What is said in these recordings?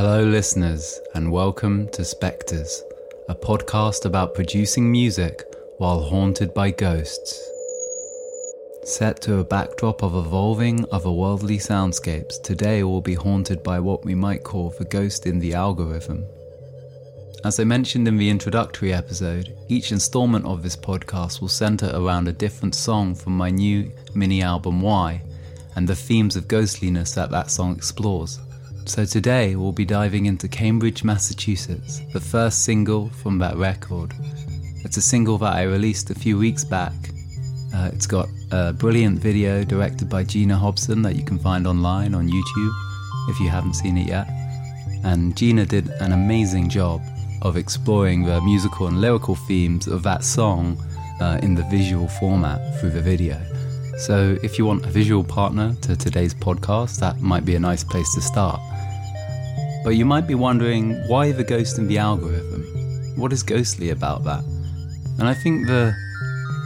Hello, listeners, and welcome to Spectres, a podcast about producing music while haunted by ghosts. Set to a backdrop of evolving otherworldly soundscapes, today we'll be haunted by what we might call the ghost in the algorithm. As I mentioned in the introductory episode, each installment of this podcast will center around a different song from my new mini album Why, and the themes of ghostliness that that song explores. So today we'll be diving into Cambridge, Massachusetts, the first single from that record. It's a single that I released a few weeks back. Uh, it's got a brilliant video directed by Gina Hobson that you can find online on YouTube if you haven't seen it yet. And Gina did an amazing job of exploring the musical and lyrical themes of that song uh, in the visual format through the video. So, if you want a visual partner to today's podcast, that might be a nice place to start. But you might be wondering why the ghost in the algorithm? What is ghostly about that? And I think the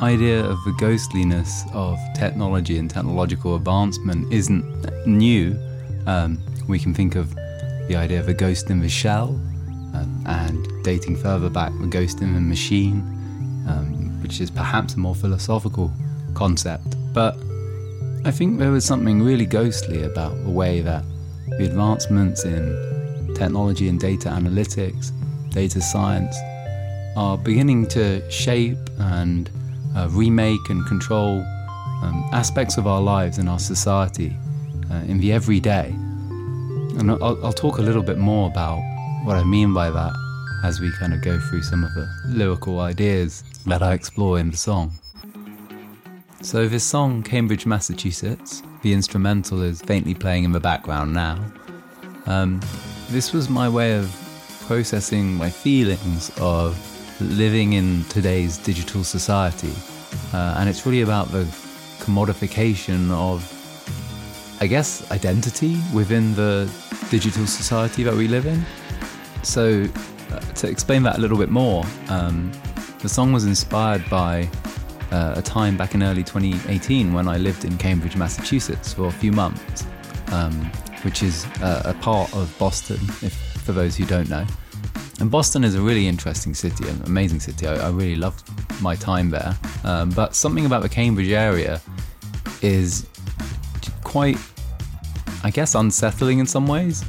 idea of the ghostliness of technology and technological advancement isn't new. Um, we can think of the idea of a ghost in the shell, um, and dating further back, the ghost in the machine, um, which is perhaps a more philosophical concept. But I think there was something really ghostly about the way that the advancements in technology and data analytics, data science, are beginning to shape and uh, remake and control um, aspects of our lives and our society uh, in the everyday. And I'll, I'll talk a little bit more about what I mean by that as we kind of go through some of the lyrical ideas that I explore in the song. So, this song, Cambridge, Massachusetts, the instrumental is faintly playing in the background now. Um, this was my way of processing my feelings of living in today's digital society. Uh, and it's really about the commodification of, I guess, identity within the digital society that we live in. So, uh, to explain that a little bit more, um, the song was inspired by uh, a time back in early 2018 when I lived in Cambridge, Massachusetts for a few months. Um, which is uh, a part of Boston, if for those who don't know. And Boston is a really interesting city, an amazing city. I, I really loved my time there. Um, but something about the Cambridge area is quite, I guess, unsettling in some ways.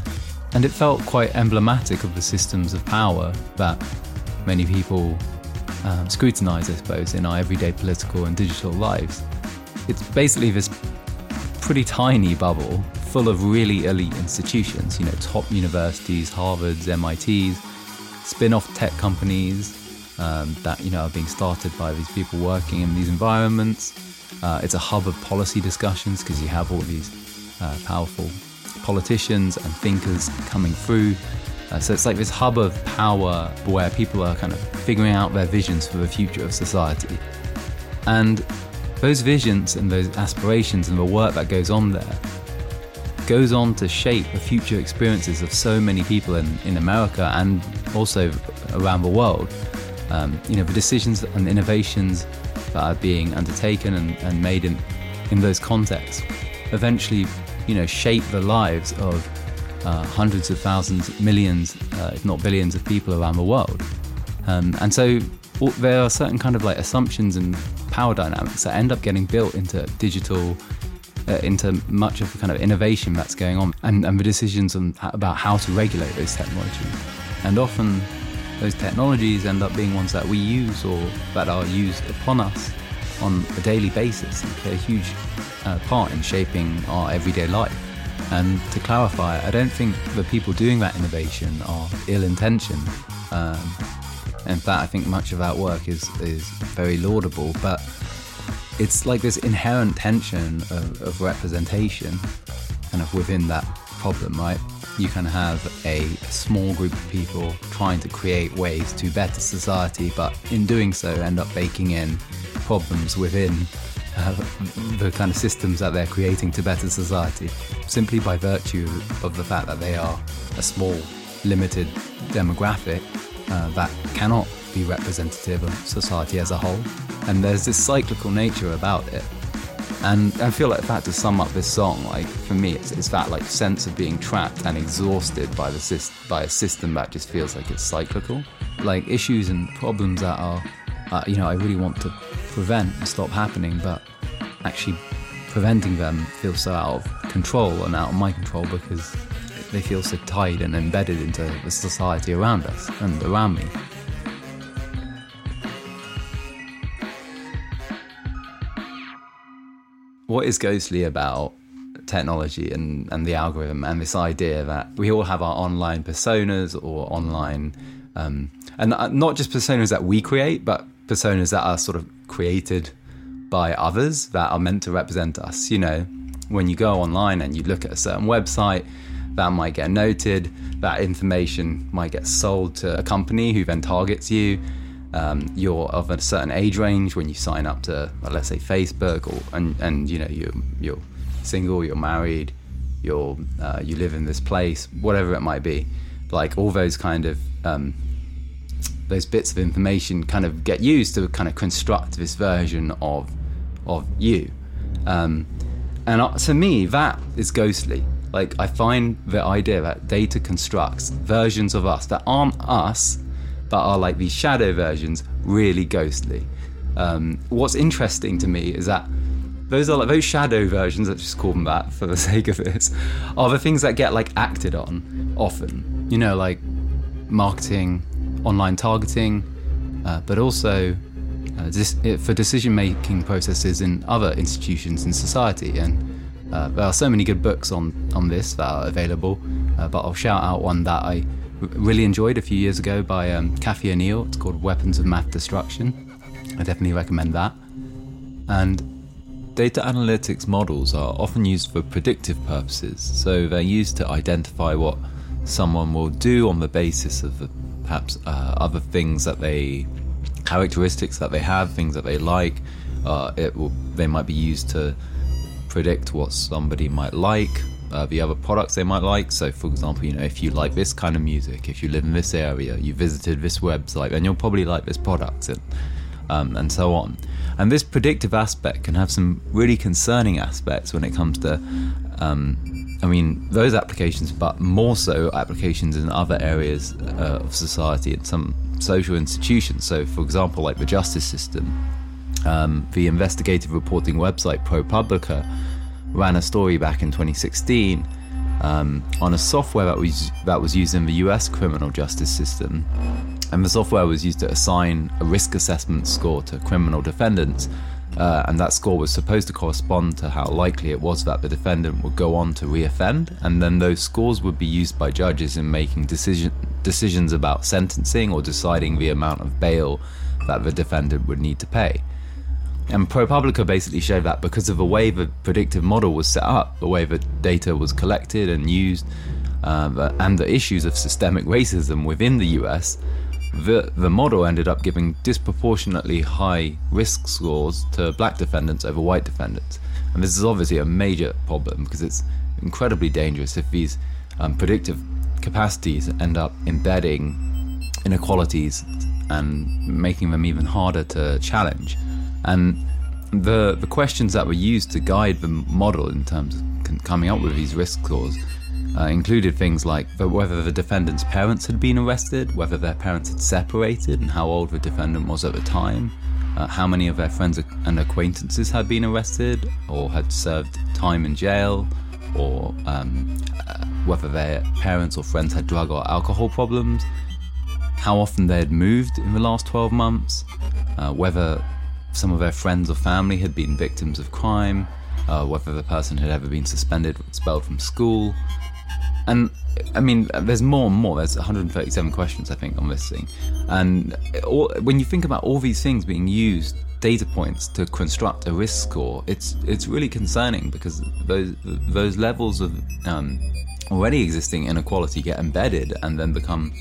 And it felt quite emblematic of the systems of power that many people um, scrutinize, I suppose, in our everyday political and digital lives. It's basically this pretty tiny bubble full of really elite institutions, you know, top universities, Harvard's, MIT's, spin off tech companies um, that, you know, are being started by these people working in these environments. Uh, it's a hub of policy discussions because you have all these uh, powerful politicians and thinkers coming through. Uh, so it's like this hub of power where people are kind of figuring out their visions for the future of society. And those visions and those aspirations and the work that goes on there goes on to shape the future experiences of so many people in, in America and also around the world. Um, you know, the decisions and innovations that are being undertaken and, and made in, in those contexts eventually, you know, shape the lives of uh, hundreds of thousands, millions, uh, if not billions of people around the world. Um, and so there are certain kind of like assumptions and power dynamics that end up getting built into digital uh, into much of the kind of innovation that's going on and, and the decisions on, about how to regulate those technologies. And often those technologies end up being ones that we use or that are used upon us on a daily basis and play a huge uh, part in shaping our everyday life. And to clarify, I don't think the people doing that innovation are ill intentioned. Um, in fact, I think much of that work is, is very laudable, but it's like this inherent tension of, of representation kind of within that problem, right? You can have a small group of people trying to create ways to better society, but in doing so, end up baking in problems within uh, the kind of systems that they're creating to better society, simply by virtue of the fact that they are a small, limited demographic uh, that cannot be representative of society as a whole. And there's this cyclical nature about it. And I feel like if I had to sum up this song, like for me, it's, it's that like sense of being trapped and exhausted by the by a system that just feels like it's cyclical, like issues and problems that are, uh, you know, I really want to prevent and stop happening, but actually preventing them feels so out of control and out of my control because they feel so tied and embedded into the society around us and around me. What is ghostly about technology and, and the algorithm and this idea that we all have our online personas or online, um, and not just personas that we create, but personas that are sort of created by others that are meant to represent us. You know, when you go online and you look at a certain website, that might get noted, that information might get sold to a company who then targets you um, you're of a certain age range when you sign up to, well, let's say, Facebook, or and and you know you're you're single, you're married, you're uh, you live in this place, whatever it might be. Like all those kind of um, those bits of information kind of get used to kind of construct this version of of you. Um, and uh, to me, that is ghostly. Like I find the idea that data constructs versions of us that aren't us but are like these shadow versions, really ghostly. Um, what's interesting to me is that those are like those shadow versions, let's just call them that for the sake of this, are the things that get like acted on often. You know, like marketing, online targeting, uh, but also uh, dis- for decision making processes in other institutions in society. And uh, there are so many good books on, on this that are available, uh, but I'll shout out one that I really enjoyed a few years ago by um, Cathy O'Neil. It's called Weapons of Math Destruction. I definitely recommend that. And Data analytics models are often used for predictive purposes, so they're used to identify what someone will do on the basis of the, perhaps uh, other things that they, characteristics that they have, things that they like. Uh, it will, they might be used to predict what somebody might like uh, the other products they might like. So, for example, you know, if you like this kind of music, if you live in this area, you visited this website, then you'll probably like this product, and um, and so on. And this predictive aspect can have some really concerning aspects when it comes to. Um, I mean, those applications, but more so applications in other areas uh, of society and some social institutions. So, for example, like the justice system, um, the investigative reporting website ProPublica ran a story back in 2016 um, on a software that was that was used in the U.S. criminal justice system, and the software was used to assign a risk assessment score to criminal defendants. Uh, and that score was supposed to correspond to how likely it was that the defendant would go on to reoffend, and then those scores would be used by judges in making decision, decisions about sentencing or deciding the amount of bail that the defendant would need to pay. And ProPublica basically showed that because of the way the predictive model was set up, the way the data was collected and used, uh, and the issues of systemic racism within the US, the, the model ended up giving disproportionately high risk scores to black defendants over white defendants. And this is obviously a major problem because it's incredibly dangerous if these um, predictive capacities end up embedding inequalities and making them even harder to challenge. And the the questions that were used to guide the model in terms of coming up with these risk scores uh, included things like whether the defendant's parents had been arrested, whether their parents had separated, and how old the defendant was at the time, uh, how many of their friends and acquaintances had been arrested or had served time in jail, or um, uh, whether their parents or friends had drug or alcohol problems, how often they had moved in the last 12 months, uh, whether some of their friends or family had been victims of crime, uh, whether the person had ever been suspended or expelled from school. And I mean, there's more and more. There's 137 questions, I think, on this thing. And all, when you think about all these things being used, data points to construct a risk score, it's it's really concerning because those those levels of um, already existing inequality get embedded and then become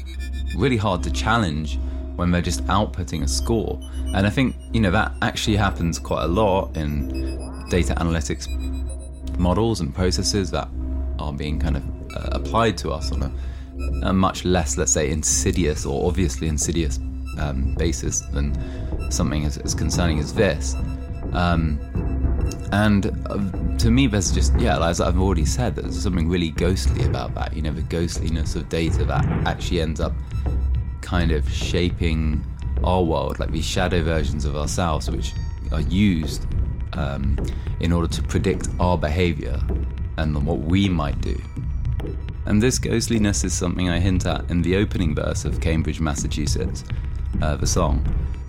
really hard to challenge when they're just outputting a score. And I think, you know, that actually happens quite a lot in data analytics models and processes that are being kind of uh, applied to us on a, a, much less, let's say, insidious or obviously insidious um, basis than something as, as, concerning as this. Um, And uh, to me, there's just, yeah, as I've already said, there's something really ghostly about that. You know, the ghostliness of data that actually ends up kind of shaping our world, like these shadow versions of ourselves, which are used um, in order to predict our behavior and what we might do. And this ghostliness is something I hint at in the opening verse of Cambridge, Massachusetts, uh, the song,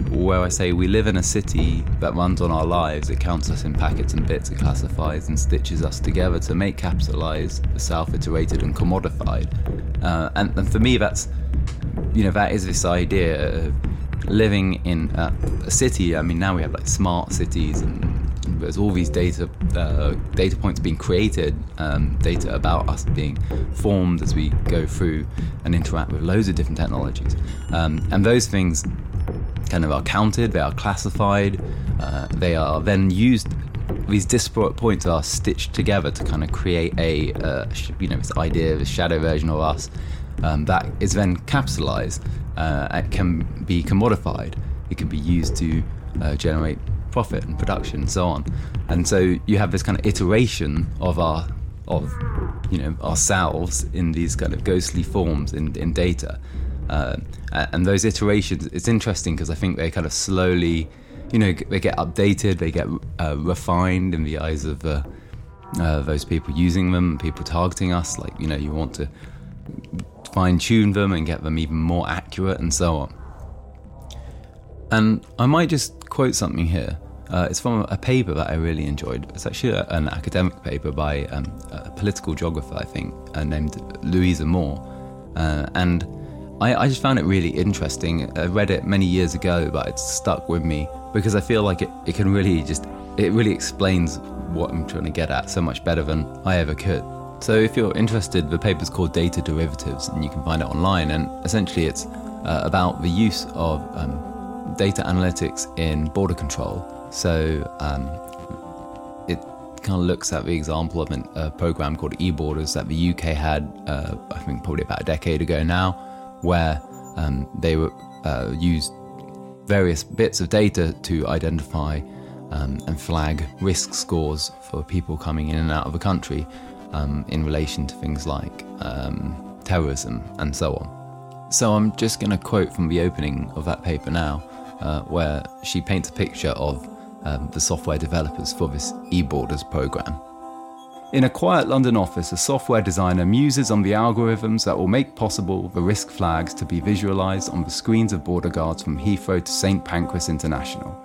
where I say, We live in a city that runs on our lives. It counts us in packets and bits, it classifies and stitches us together to make capitalize the self iterated and commodified. Uh, and, and for me, that's, you know, that is this idea of living in a, a city. I mean, now we have like smart cities and there's all these data uh, data points being created, um, data about us being formed as we go through and interact with loads of different technologies, um, and those things kind of are counted, they are classified, uh, they are then used. These disparate points are stitched together to kind of create a, uh, you know, this idea of a shadow version of us um, that is then capitalized. Uh, it can be commodified. It can be used to uh, generate profit and production and so on. And so you have this kind of iteration of our of you know ourselves in these kind of ghostly forms in, in data. Uh, and those iterations, it's interesting because I think they kind of slowly, you know, they get updated, they get uh, refined in the eyes of uh, uh, those people using them, people targeting us. Like, you know, you want to fine tune them and get them even more accurate and so on. And I might just quote something here. Uh, it's from a paper that I really enjoyed. It's actually a, an academic paper by um, a political geographer, I think, uh, named Louise Amoore. Uh, and I, I, just found it really interesting. I read it many years ago, but it's stuck with me because I feel like it, it can really just, it really explains what I'm trying to get at so much better than I ever could. So if you're interested, the paper's called Data Derivatives, and you can find it online. And essentially, it's uh, about the use of um, data analytics in border control. So um, it kind of looks at the example of an, a program called eBorders that the UK had, uh, I think probably about a decade ago now, where um, they were uh, used various bits of data to identify um, and flag risk scores for people coming in and out of the country um, in relation to things like um, terrorism and so on. So I'm just going to quote from the opening of that paper now uh, where she paints a picture of um, the software developers for this eBorders program. In a quiet London office, a software designer muses on the algorithms that will make possible the risk flags to be visualised on the screens of border guards from Heathrow to St Pancras International.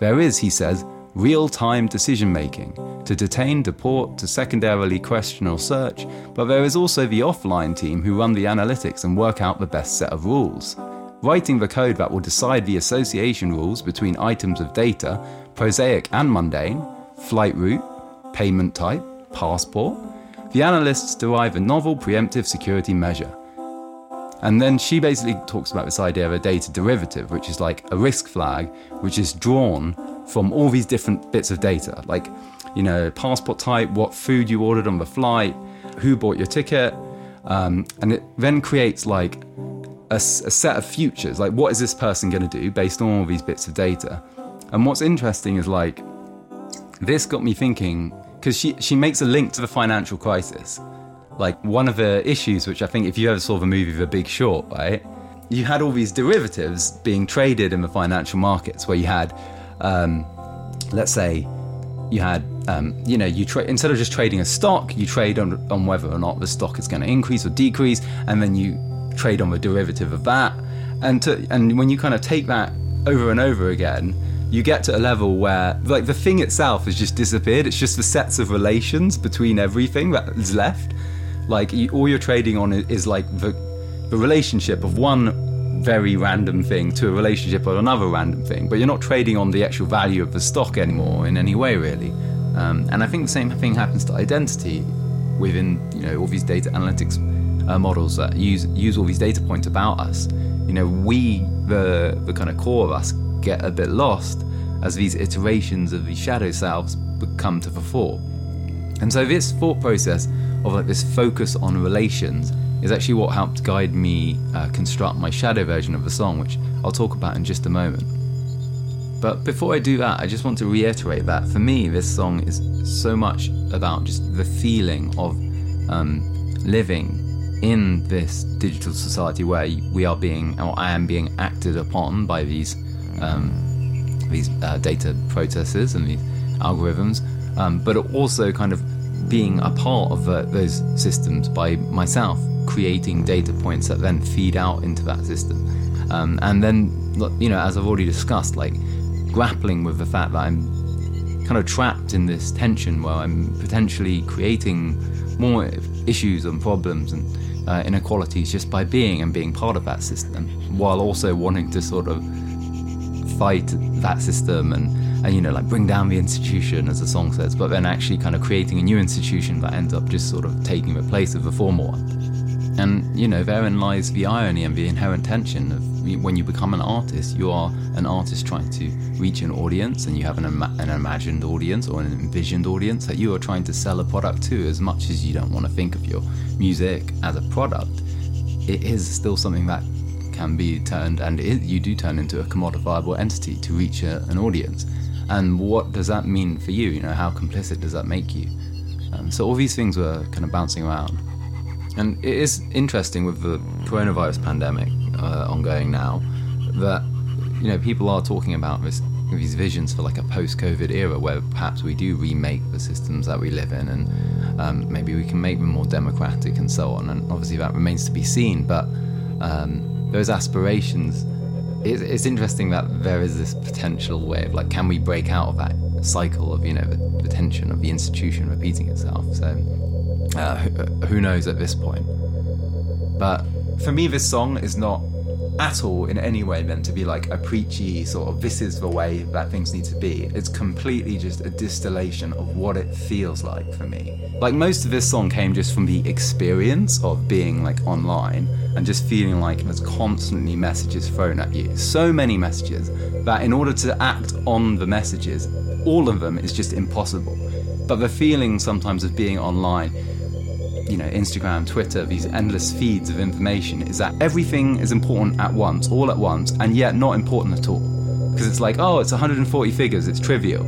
There is, he says, real time decision making to detain, deport, to secondarily question or search, but there is also the offline team who run the analytics and work out the best set of rules. Writing the code that will decide the association rules between items of data, prosaic and mundane, flight route, payment type, passport, the analysts derive a novel preemptive security measure. And then she basically talks about this idea of a data derivative, which is like a risk flag, which is drawn from all these different bits of data, like, you know, passport type, what food you ordered on the flight, who bought your ticket, um, and it then creates like a, a set of futures. Like, what is this person going to do based on all these bits of data? And what's interesting is like, this got me thinking because she, she makes a link to the financial crisis. Like, one of the issues, which I think if you ever saw the movie The Big Short, right? You had all these derivatives being traded in the financial markets where you had, um, let's say, you had, um, you know, you trade instead of just trading a stock, you trade on, on whether or not the stock is going to increase or decrease, and then you trade on the derivative of that. And to, and when you kind of take that over and over again, you get to a level where like the thing itself has just disappeared. It's just the sets of relations between everything that is left. Like you, all you're trading on is like the the relationship of one very random thing to a relationship or another random thing, but you're not trading on the actual value of the stock anymore in any way, really. Um, and I think the same thing happens to identity within you know all these data analytics uh, models that use use all these data points about us, you know, we the the kind of core of us get a bit lost as these iterations of these shadow selves come to the fore. And so this thought process of like this focus on relations is actually what helped guide me uh, construct my shadow version of the song, which I'll talk about in just a moment. But before I do that, I just want to reiterate that for me, this song is so much about just the feeling of um, living in this digital society where we are being, or I am being acted upon by these um, these uh, data processes and these algorithms, um, but also kind of being a part of uh, those systems by myself creating data points that then feed out into that system. Um, and then, you know, as I've already discussed, like grappling with the fact that I'm kind of trapped in this tension where I'm potentially creating more issues and problems and uh, inequalities just by being and being part of that system, while also wanting to sort of fight that system and, and you know like bring down the institution as the song says, but then actually kind of creating a new institution that ends up just sort of taking the place of the former one. And, you know, therein lies the irony and the inherent tension of when you become an artist, you are an artist trying to reach an audience and you have an, an imagined audience or an envisioned audience that you are trying to sell a product to as much as you don't want to think of your music as a product. It is still something that can be turned, and it, you do turn into a commodifiable entity to reach a, an audience. And what does that mean for you? You know, how complicit does that make you? Um, so all these things were kind of bouncing around. And it is interesting with the coronavirus pandemic uh, ongoing now that you know people are talking about this these visions for like a post-COVID era where perhaps we do remake the systems that we live in and um, maybe we can make them more democratic and so on. And obviously that remains to be seen. But um, those aspirations, it's, interesting that there is this potential way of like, can we break out of that cycle of you know the, the tension of the institution repeating itself? So uh, who knows at this point? But for me, this song is not at all in any way meant to be like a preachy sort of this is the way that things need to be. It's completely just a distillation of what it feels like for me. Like most of this song came just from the experience of being like online and just feeling like there's constantly messages thrown at you. So many messages that in order to act on the messages, all of them is just impossible. But the feeling sometimes of being online you know, Instagram, Twitter, these endless feeds of information is that everything is important at once, all at once, and yet not important at all. Because it's like, oh, it's 140 figures, it's trivial.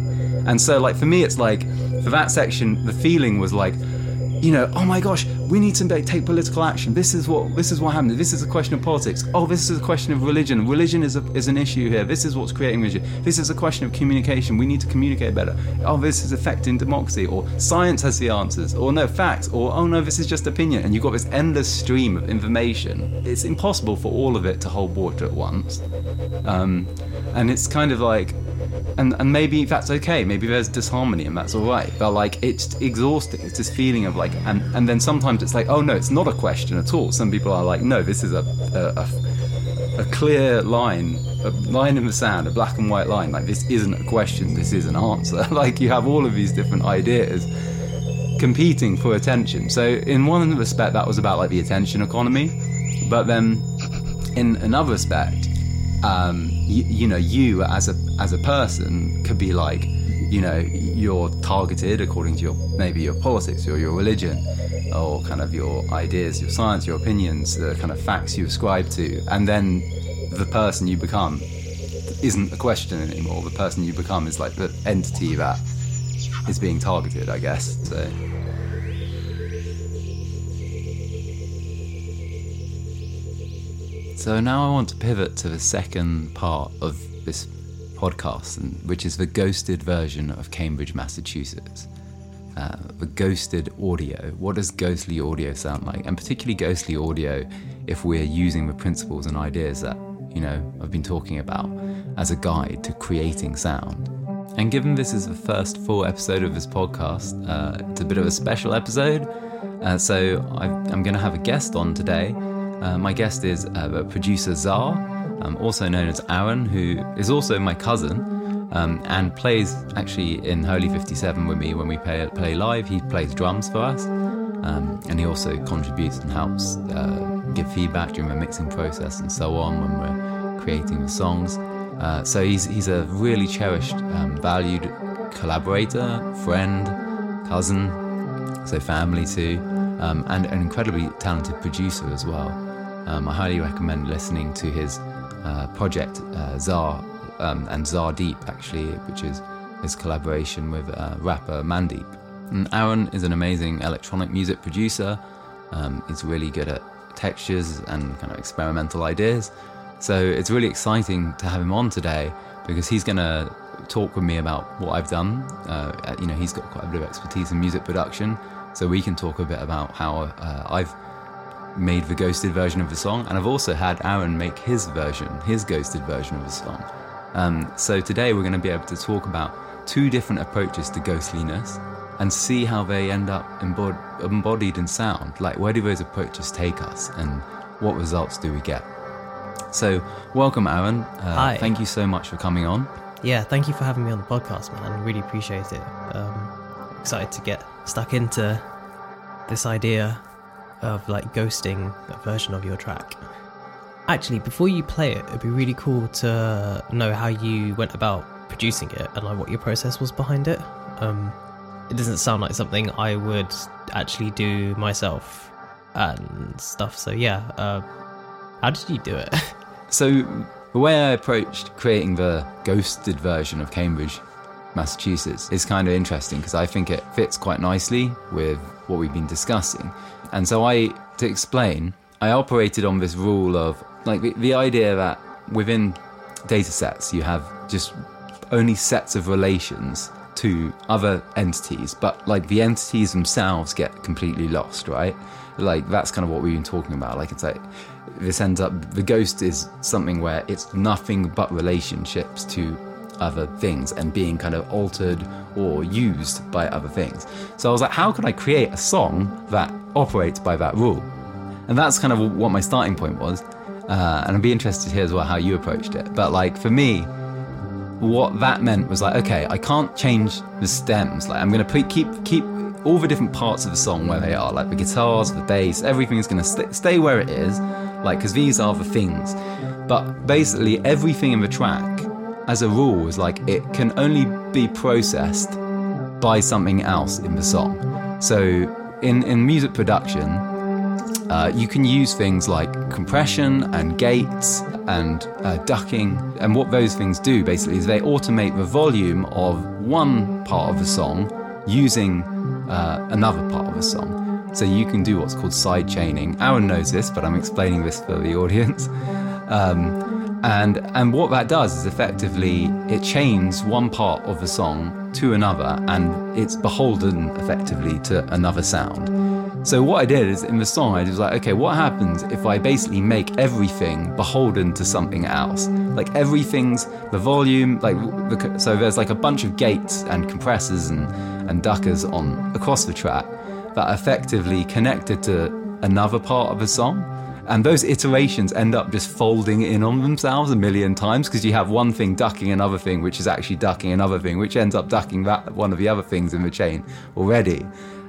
And so, like, for me, it's like, for that section, the feeling was like, you know, oh my gosh, we need to take political action. This is what this is what happened. This is a question of politics. Oh, this is a question of religion. Religion is a, is an issue here. This is what's creating religion. This is a question of communication. We need to communicate better. Oh, this is affecting democracy. Or science has the answers. Or no facts. Or oh no, this is just opinion. And you've got this endless stream of information. It's impossible for all of it to hold water at once. Um, and it's kind of like and and maybe that's okay. Maybe there's disharmony and that's all right. But like it's exhausting. It's this feeling of like and and then sometimes it's like oh no, it's not a question at all. Some people are like no, this is a a, a, a clear line, a line in the sand, a black and white line. Like this isn't a question. This is an answer. like you have all of these different ideas competing for attention. So in one respect, that was about like the attention economy, but then in another respect um, you, you know, you as a as a person could be like, you know, you're targeted according to your maybe your politics or your religion, or kind of your ideas, your science, your opinions, the kind of facts you ascribe to, and then the person you become isn't a question anymore. The person you become is like the entity that is being targeted, I guess. So. So now I want to pivot to the second part of this podcast, which is the ghosted version of Cambridge, Massachusetts. Uh, the ghosted audio. What does ghostly audio sound like? And particularly ghostly audio if we're using the principles and ideas that, you know, I've been talking about as a guide to creating sound. And given this is the first full episode of this podcast, uh, it's a bit of a special episode. Uh, so i am going to have a guest on today uh, my guest is uh, producer Czar, um, also known as Aaron, who is also my cousin um, and plays actually in Holy 57 with me when we play, play live. He plays drums for us um, and he also contributes and helps uh, give feedback during the mixing process and so on when we're creating the songs. Uh, so he's, he's a really cherished, um, valued collaborator, friend, cousin, so family too, um, and an incredibly talented producer as well. Um, I highly recommend listening to his uh, project, uh, um, and Zardeep actually, which is his collaboration with uh, rapper Mandeep. And Aaron is an amazing electronic music producer. Um, he's really good at textures and kind of experimental ideas. So it's really exciting to have him on today because he's going to talk with me about what I've done. Uh, you know, he's got quite a bit of expertise in music production, so we can talk a bit about how uh, I've made the ghosted version of the song, and I've also had Aaron make his version, his ghosted version of the song. Um, so today we're going to be able to talk about two different approaches to ghostliness and see how they end up embod- embodied in sound. Like, where do those approaches take us, and what results do we get? So, welcome, Aaron. Uh, Hi. Thank you so much for coming on. Yeah, thank you for having me on the podcast, man. I Really appreciate it. Um, excited to get stuck into this idea of like ghosting a version of your track. Actually, before you play it, it'd be really cool to know how you went about producing it and like what your process was behind it. Um, it doesn't sound like something I would actually do myself and stuff. So yeah, uh, how did you do it? So, the way I approached creating the ghosted version of Cambridge, Massachusetts, is kind of interesting because I think it fits quite nicely with what we've been discussing. And so, I, to explain, I operated on this rule of like the, the idea that within data sets you have just only sets of relations to other entities, but like the entities themselves get completely lost, right? Like that's kind of what we've been talking about. Like it's like this ends up the ghost is something where it's nothing but relationships to other things and being kind of altered or used by other things. So I was like, how could I create a song that operates by that rule? And that's kind of what my starting point was. Uh, and I'd be interested hear as well how you approached it. But like for me, what that meant was like, okay, I can't change the stems. Like I'm gonna keep keep all the different parts of the song where they are, like the guitars, the bass, everything's gonna st- stay where it is, like because these are the things. But basically, everything in the track, as a rule, is like it can only be processed by something else in the song. So in in music production, uh, you can use things like compression and gates and uh, ducking. And what those things do basically is they automate the volume of one part of the song using uh, another part of the song. So you can do what's called side chaining. Aaron knows this, but I'm explaining this for the audience. Um, and and what that does is effectively it chains one part of the song to another, and it's beholden effectively to another sound. So what I did is in the song, I was like, okay, what happens if I basically make everything beholden to something else? Like everything's the volume, like the, so there's like a bunch of gates and compressors and and duckers on across the track that are effectively connected to another part of the song. And those iterations end up just folding in on themselves a million times because you have one thing ducking another thing, which is actually ducking another thing, which ends up ducking that one of the other things in the chain already.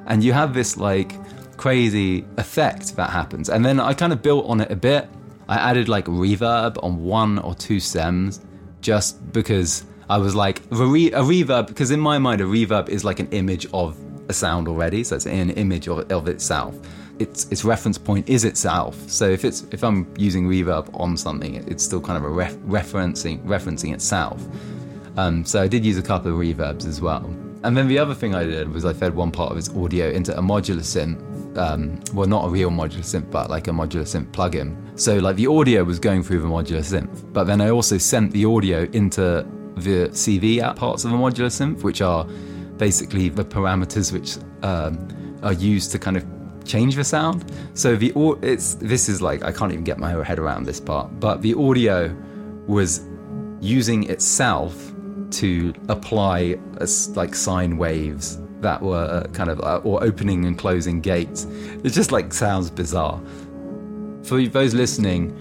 And you have this like crazy effect that happens. And then I kind of built on it a bit. I added like reverb on one or two stems just because I was like, a, re- a reverb, because in my mind, a reverb is like an image of a sound already. So it's an image of, of itself. Its, its reference point is itself. So if it's if I'm using reverb on something, it's still kind of a ref- referencing referencing itself. Um, so I did use a couple of reverbs as well. And then the other thing I did was I fed one part of its audio into a modular synth. Um, well, not a real modular synth, but like a modular synth plugin. So like the audio was going through the modular synth, but then I also sent the audio into the CV parts of the modular synth, which are basically the parameters which um, are used to kind of change the sound. So the it's this is like I can't even get my head around this part, but the audio was using itself to apply as like sine waves that were uh, kind of uh, or opening and closing gates. It just like sounds bizarre. For those listening,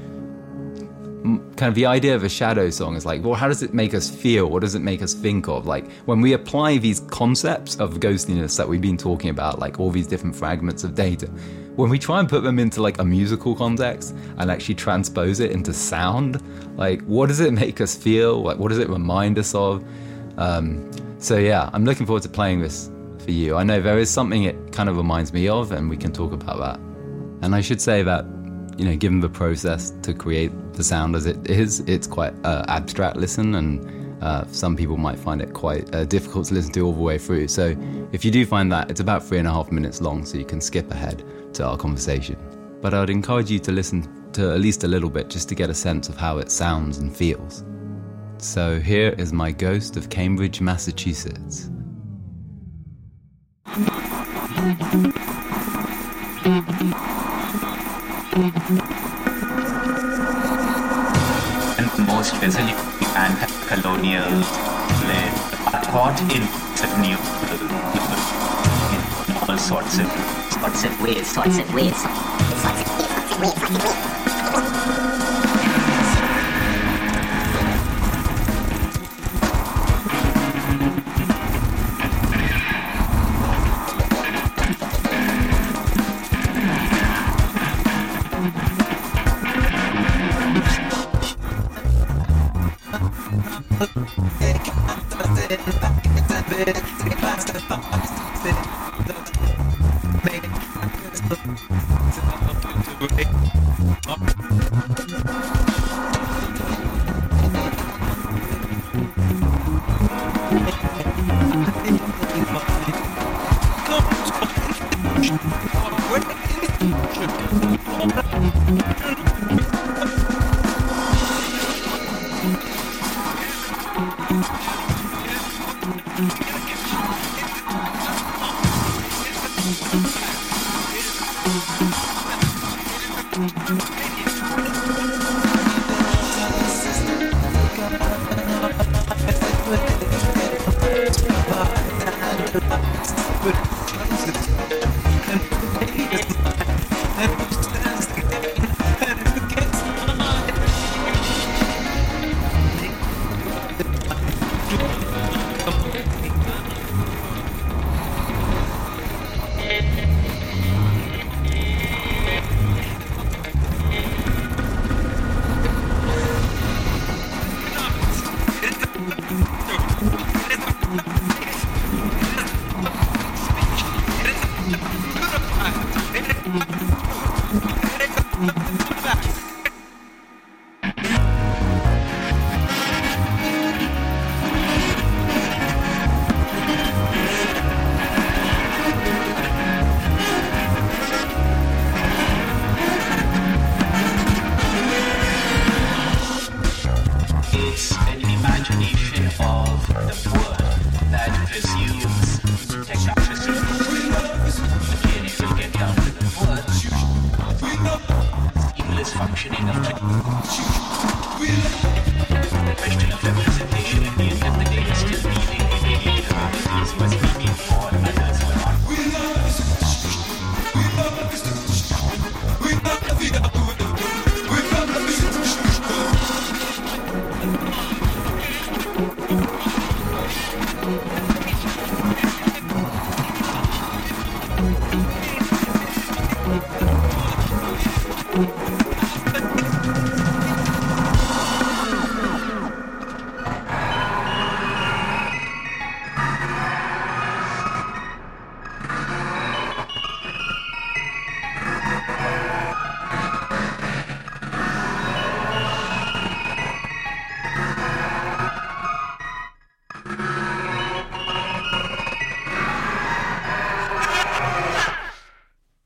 kind of the idea of a shadow song is like, well, how does it make us feel? What does it make us think of? Like when we apply these concepts of ghostliness that we've been talking about, like all these different fragments of data, when we try and put them into like a musical context and actually transpose it into sound, like what does it make us feel? Like what does it remind us of? Um, so yeah, I'm looking forward to playing this for you. I know there is something it kind of reminds me of, and we can talk about that. And I should say that you know, given the process to create the sound as it is, it's quite uh, abstract listen, and uh, some people might find it quite uh, difficult to listen to all the way through. So, if you do find that, it's about three and a half minutes long, so you can skip ahead to our conversation. But I'd encourage you to listen to at least a little bit just to get a sense of how it sounds and feels. So, here is my ghost of Cambridge, Massachusetts. And most resilient and colonial led are taught in new in all sorts of sorts of ways, sorts of ways, sorts of ways.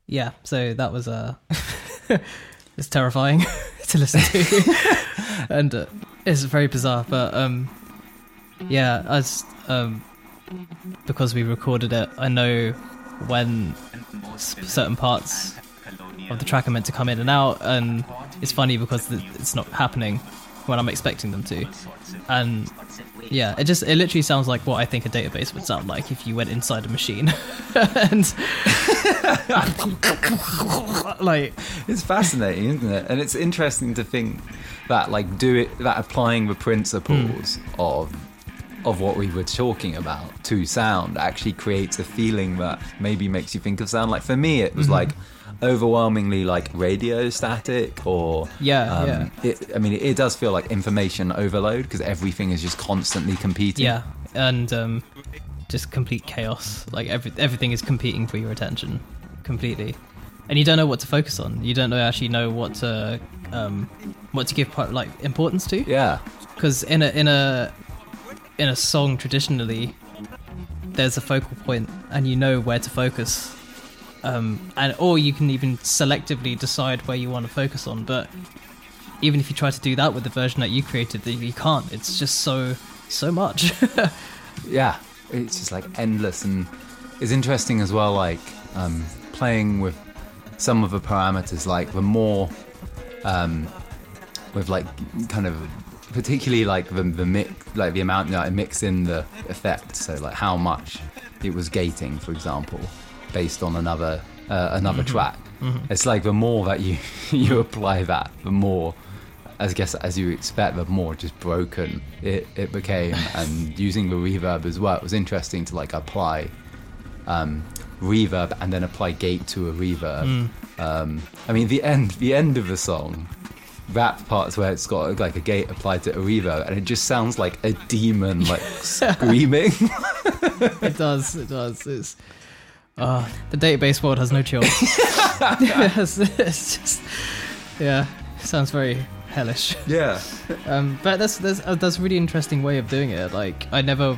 Yeah, so that was uh it's terrifying to listen to, and uh, it's very bizarre. But um, yeah, as um, because we recorded it, I know when certain parts of the track are meant to come in and out, and it's funny because it's not happening when I'm expecting them to, and yeah, it just it literally sounds like what I think a database would sound like if you went inside a machine, and like It's fascinating, isn't it? And it's interesting to think that, like, do it that applying the principles of of what we were talking about to sound actually creates a feeling that maybe makes you think of sound. Like for me, it was like overwhelmingly like radio static or Yeah, um, yeah. It, I mean, it, does feel like information overload because everything is just constantly competing. Yeah, and um, just complete chaos. Like every everything is competing for your attention completely. and you don't know what to focus on. You don't know actually know what to um, what to give part, like importance to. Yeah. Because in a in a in a song traditionally, there's a focal point, and you know where to focus. Um, and or you can even selectively decide where you want to focus on. But even if you try to do that with the version that you created, you can't. It's just so so much. yeah it's just like endless and it's interesting as well like um, playing with some of the parameters like the more um, with like kind of particularly like the, the mix like the amount that I mix in the effect so like how much it was gating for example based on another uh, another track. It's like the more that you you apply that the more I guess as you expect, the more just broken it, it became. and using the reverb as well, it was interesting to like apply um, reverb and then apply gate to a reverb. Um, I mean, the end, the end of the song, that part's where it's got like a gate applied to a reverb, and it just sounds like a demon like screaming. it does. It does. It's uh, the database world has no chill. it's, it's just yeah, sounds very hellish. yeah, Um, but that's that's uh, that's a really interesting way of doing it. Like I never,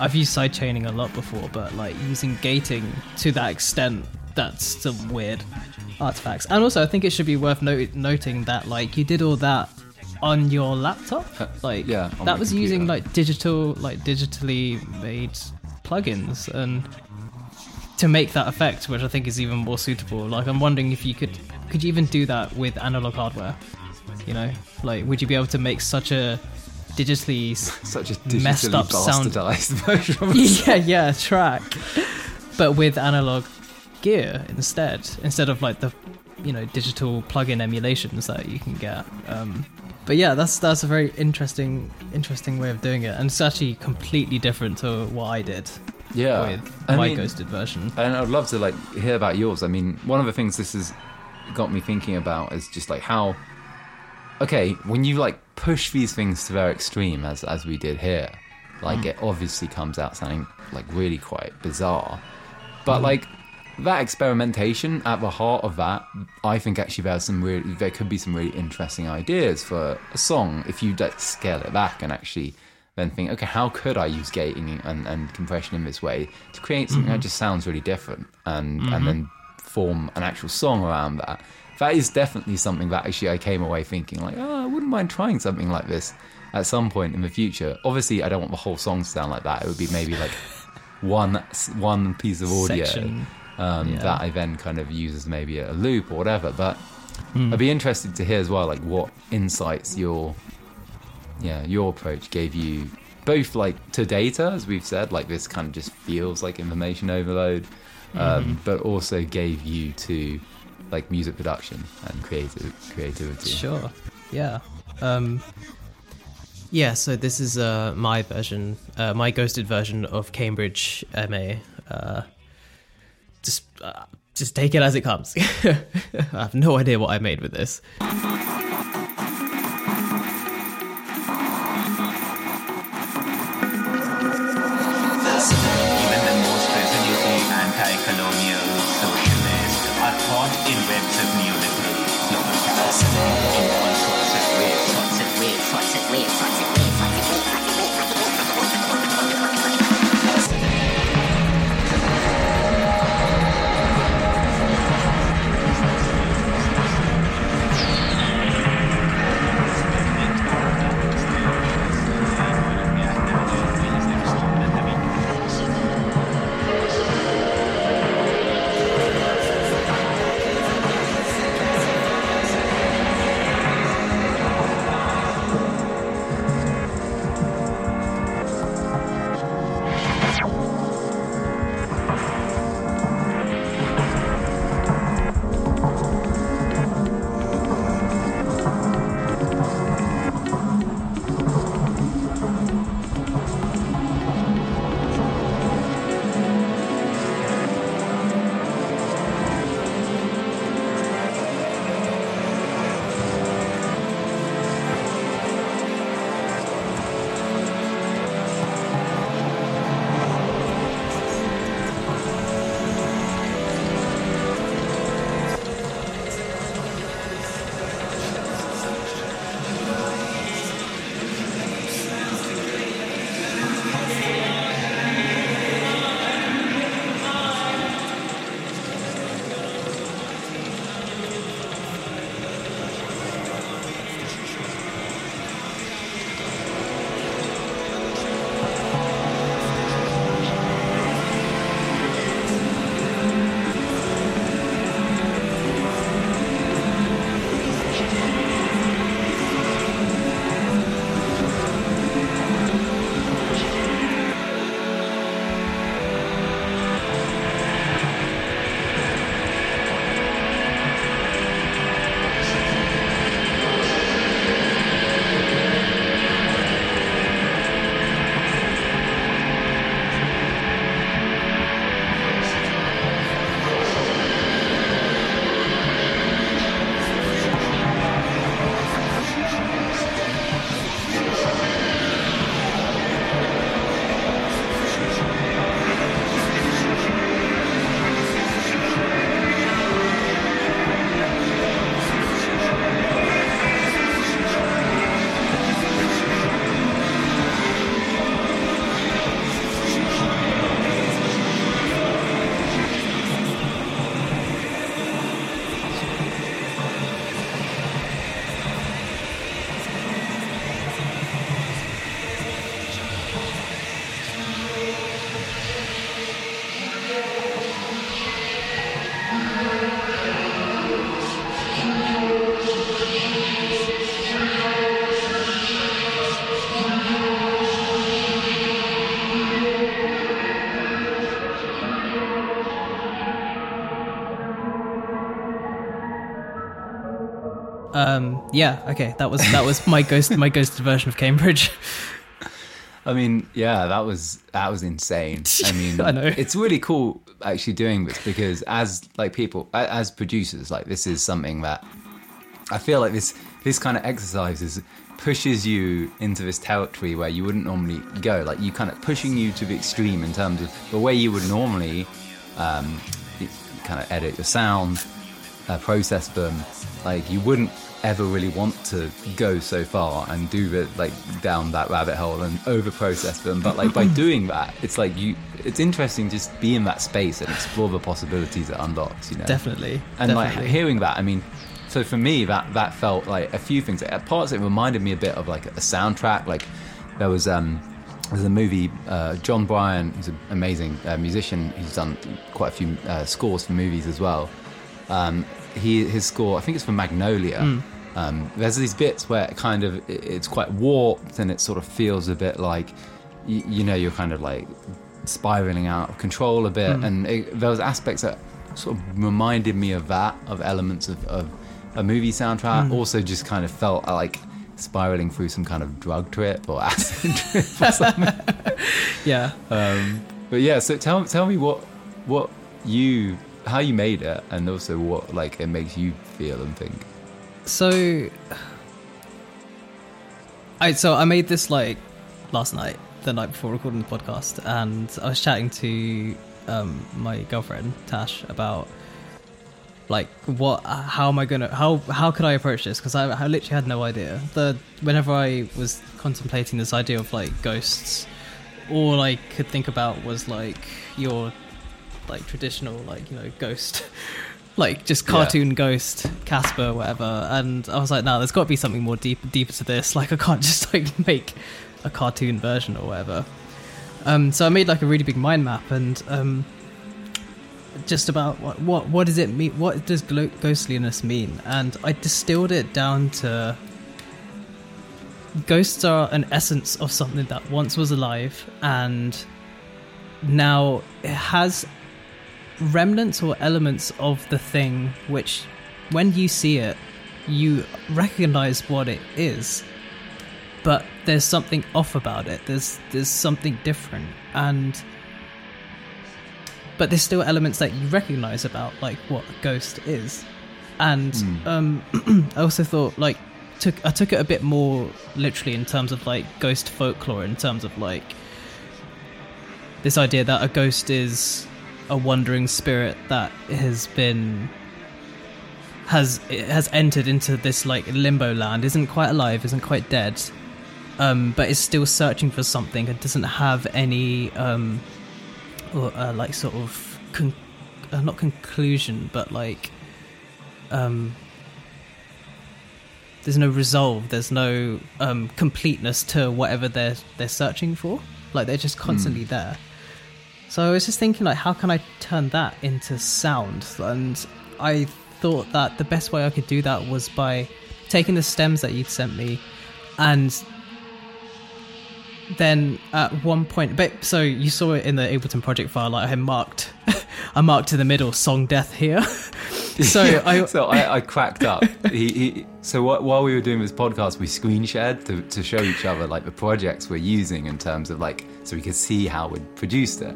I've used sidechaining a lot before, but like using gating to that extent, that's some weird artifacts. And also, I think it should be worth note, noting that like you did all that on your laptop. Like yeah, that was using like digital, like digitally made plugins and to make that effect, which I think is even more suitable. Like I'm wondering if you could could you even do that with analog hardware? You know, like would you be able to make such a digitally such a digitally Messed up sound. bastardized version. Of yeah yeah track, but with analog gear instead instead of like the you know digital plug-in emulations that you can get. Um, but yeah, that's that's a very interesting interesting way of doing it, and it's actually completely different to what I did Yeah, with I my mean- ghosted version. And I'd love to like hear about yours. I mean, one of the things this has got me thinking about is just like how okay, when you like push these things to their extreme as as we did here, like hmm. it obviously comes out sounding like really quite bizarre. But hmm. like that experimentation at the heart of that, I think actually there's some really there could be some really interesting ideas for a song if you like scale it back and actually then think, okay, how could I use gating and, and compression in this way to create something that mm-hmm. just sounds really different and and mm-hmm. then form an actual song around that. That is definitely something that actually I came away thinking like, oh, I wouldn't mind trying something like this at some point in the future. Obviously, I don't want the whole song to sound like that. It would be maybe like one one piece of audio um, Yeah. that I then kind of use as maybe a loop or whatever. But I'd be interested to hear as well, like what insights your yeah your approach gave you, both like to data, as we've said, like this kind of just feels like information overload, um, but also gave you to like music production and creative creativity. Sure. Yeah. Um, yeah. So this is uh, my version, uh, my ghosted version of Cambridge MA. Uh, just, uh, just take it as it comes. I have no idea what I made with this. Yeah, okay, that was that was my ghost my ghosted version of Cambridge. I mean, yeah, that was that was insane. I mean, I know. it's really cool actually doing this because as like people, as producers, like this is something that I feel like this this kind of exercise is pushes you into this territory where you wouldn't normally go. Like you kind of pushing you to the extreme in terms of the way you would normally um, kind of edit your sound, uh, process them. Like you wouldn't ever really want to go so far and do the like down that rabbit hole and over process them. But like by doing that, it's like you. It's interesting just be in that space and explore the possibilities it unlocks. You know, Definitely, and like hearing that i mean so for me that that felt like a few things. At parts it reminded me a bit of like a soundtrack. Like there was um there's a movie uh, Jon Brion who's an amazing uh, musician. He's done quite a few uh, scores for movies as well. Um, he his score i think it's for magnolia um, there's these bits where it kind of it's quite warped and it sort of feels a bit like you, you know you're kind of like spiraling out of control a bit. And it, there was aspects that sort of reminded me of that of elements of, of a movie soundtrack. Also just kind of felt like spiraling through some kind of drug trip or acid trip or something. Yeah. um, but yeah so tell, tell me what what you how you made it and also what like it makes you feel and think So, I so I made this like last night, the night before recording the podcast, and I was chatting to um, my girlfriend Tash about like what how am I gonna how how could I approach this because I, I literally had no idea. The whenever I was contemplating this idea of like ghosts, all I could think about was like your like traditional like you know ghost like just Yeah. cartoon ghost casper whatever. And i was like no there's got to be something more deep deeper to this. Like i can't just like make a cartoon version or whatever. Um so i made like a really big mind map and um just about what what, what does it mean what does glo- ghostliness mean? And i distilled it down to ghosts are an essence of something that once was alive and now it has remnants or elements of the thing which when you see it you recognize what it is. But there's something off about it. There's there's something different. And but there's still elements that you recognize about like what a ghost is. And um i also thought like took i took it a bit more literally in terms of like ghost folklore in terms of like this idea that a ghost is a wandering spirit that has been has has entered into this like limbo land. Isn't quite alive isn't quite dead um but is still searching for something and doesn't have any um or, uh, like sort of con- uh, not conclusion but like um there's no resolve. There's no um completeness to whatever they're they're searching for. Like they're just constantly there so I was just thinking, like, how can I turn that into sound? And I thought that the best way I could do that was by taking the stems that you'd sent me, and then at one point, but so you saw it in the Ableton project file, like I marked, I marked to the middle song death here. so Yeah, I, so I, I cracked up. he, he, so wh- while we were doing this podcast, we screen shared to, to show each other like the projects we're using in terms of like, so we could see how we'd produced it.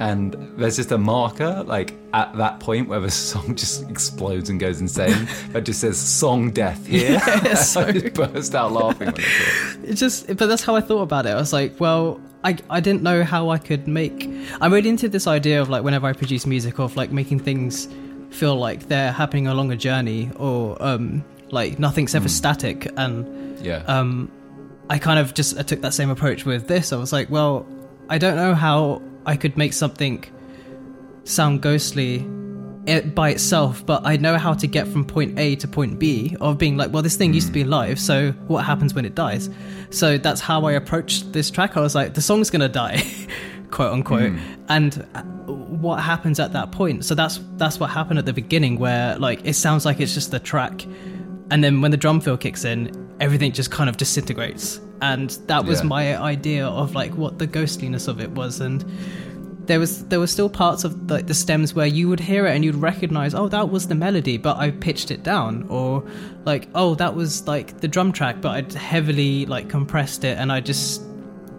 And there's just a marker like at that point where the song just explodes and goes insane. that just says "song death" here. Yeah, so- I just burst out laughing when I saw it. it just but that's how i thought about it i was like well I, I didn't know how i could make i'm really into this idea of like whenever i produce music of like making things feel like they're happening along a journey or um like nothing's ever static and Yeah. um i kind of just I took that same approach with this i was like well i don't know how i could make something sound ghostly it by itself, but I know how to get from point A to point B of being like, well, this thing used to be alive, so what happens when it dies? So that's how I approached this track. I was like, the song's gonna die, quote unquote, and uh, what happens at that point? So that's that's what happened at the beginning, where like it sounds like it's just the track, and then when the drum fill kicks in, everything just kind of disintegrates, and that was Yeah. my idea of like what the ghostliness of it was, and there was there were still parts of like the stems where you would hear it and you'd recognize oh that was the melody but i pitched it down. Or like oh that was like the drum track but i'd heavily like compressed it and i just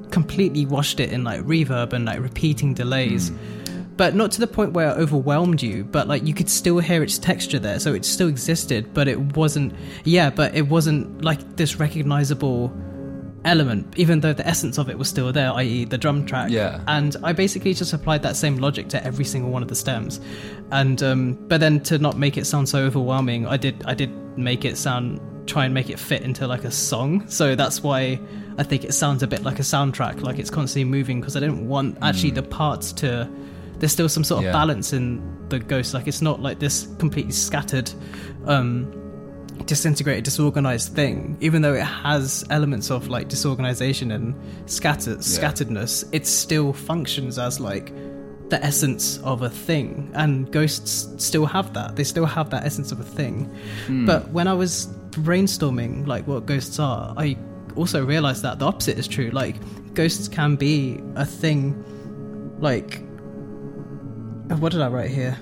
completely washed it in like reverb and like repeating delays hmm. But not to the point where it overwhelmed you but like you could still hear its texture there so it still existed but it wasn't yeah but it wasn't like this recognizable element even though the essence of it was still there i.e the drum track. Yeah. and i basically just applied that same logic to every single one of the stems. And um but then to not make it sound so overwhelming i did i did make it sound try and make it fit into like a song. So that's why i think it sounds a bit like a soundtrack like it's constantly moving because i didn't want actually the parts to there's still some sort of Yeah. balance in the ghost. Like it's not like this completely scattered um disintegrated disorganized thing. Even though it has elements of like disorganization and scatter scatteredness it still functions as like the essence of a thing. And ghosts still have that. They still have that essence of a thing. But when i was brainstorming like what ghosts are i also realized that the opposite is true. Like ghosts can be a thing like what did I write here?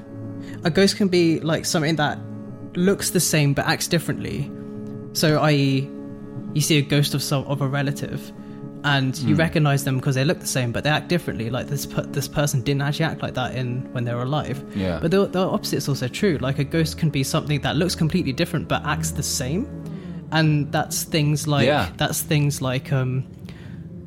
A ghost can be like something that looks the same but acts differently. So, i.e., you see a ghost of some of a relative, and you recognize them because they look the same, but they act differently. Like this, per- this person didn't actually act like that in when they were alive. Yeah. But the, the opposite is also true. Like a ghost can be something that looks completely different but acts the same, and that's things like Yeah. that's things like um,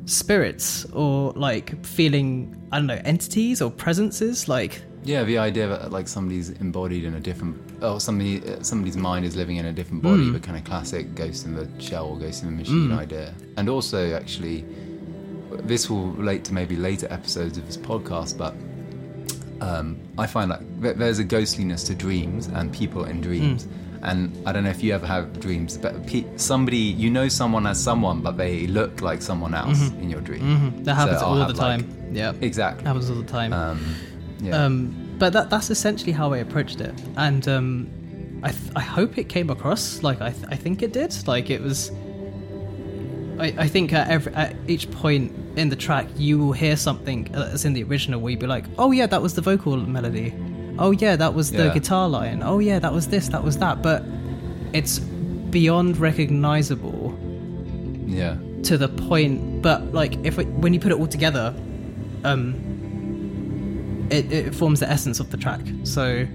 spirits or like feeling I don't know entities or presences. Like Yeah, the idea that like somebody's embodied in a different, oh, somebody, uh, somebody's mind is living in a different body, Mm. the kind of classic ghost in the shell or ghost in the machine idea. And also, actually, this will relate to maybe later episodes of this podcast, but um, I find like there's a ghostliness to dreams and people in dreams. Mm. And I don't know if you ever have dreams, but pe- somebody you know someone as someone, but they look like someone else in your dream. Mm-hmm. that happens So all the have, like- time. yeah, exactly. happens all the time. Um, yeah. Um, but that that's essentially how I approached it, and um, I th- I hope it came across like I th- I think it did. Like it was. I, I think at, every, at each point in the track, you will hear something that's in the original where you'd be like, "Oh yeah, that was the vocal melody. Oh yeah, that was the Yeah. guitar line. Oh yeah, that was this, that was that." But it's beyond recognizable yeah. to the point but like if it, when you put it all together um it, it forms the essence of the track so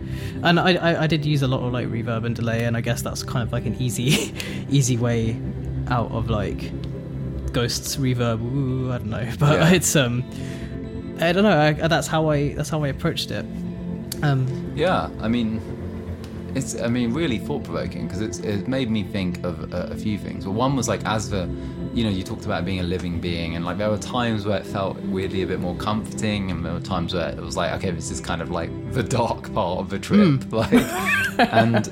and I, I i did use a lot of like reverb and delay and i guess that's kind of like an easy easy way out of like ghosts reverb ooh, i don't know but Yeah. it's um i don't know I, that's how i that's how i approached it um Yeah, I mean, it's I mean really thought provoking because it's it made me think of a, a few things. Well, one was like as the, you know, you talked about being a living being, and like there were times where it felt weirdly a bit more comforting, and there were times where it was like, okay, this is kind of like the dark part of the trip, hmm. like, and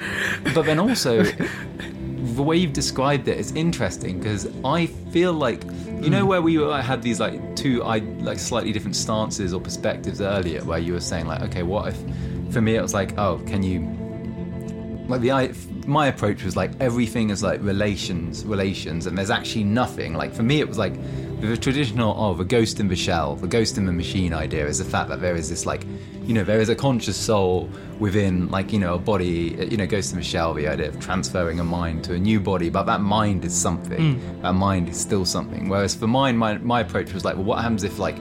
but then also. The way you've described it is interesting because I feel like you know hmm. where we were, I had these like two I like slightly different stances or perspectives earlier where you were saying like okay what if for me it was like oh can you like the I, my approach was like everything is like relations relations and there's actually nothing. Like for me it was like the traditional oh the ghost in the shell the ghost in the machine idea is the fact that there is this like you know there is a conscious soul within like you know a body uh, you know ghost in the shell the idea of transferring a mind to a new body but that mind is something. Hmm. That mind is still something. Whereas for mine my, my approach was like well what happens if like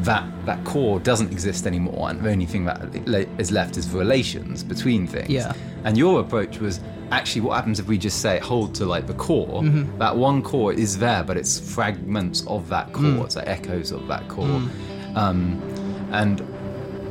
that that core doesn't exist anymore and the only thing that is left is relations between things? Yeah. and your approach was actually what happens if we just say hold to like the core? That one core is there but it's fragments of that core. It's like echoes of that core. Um, and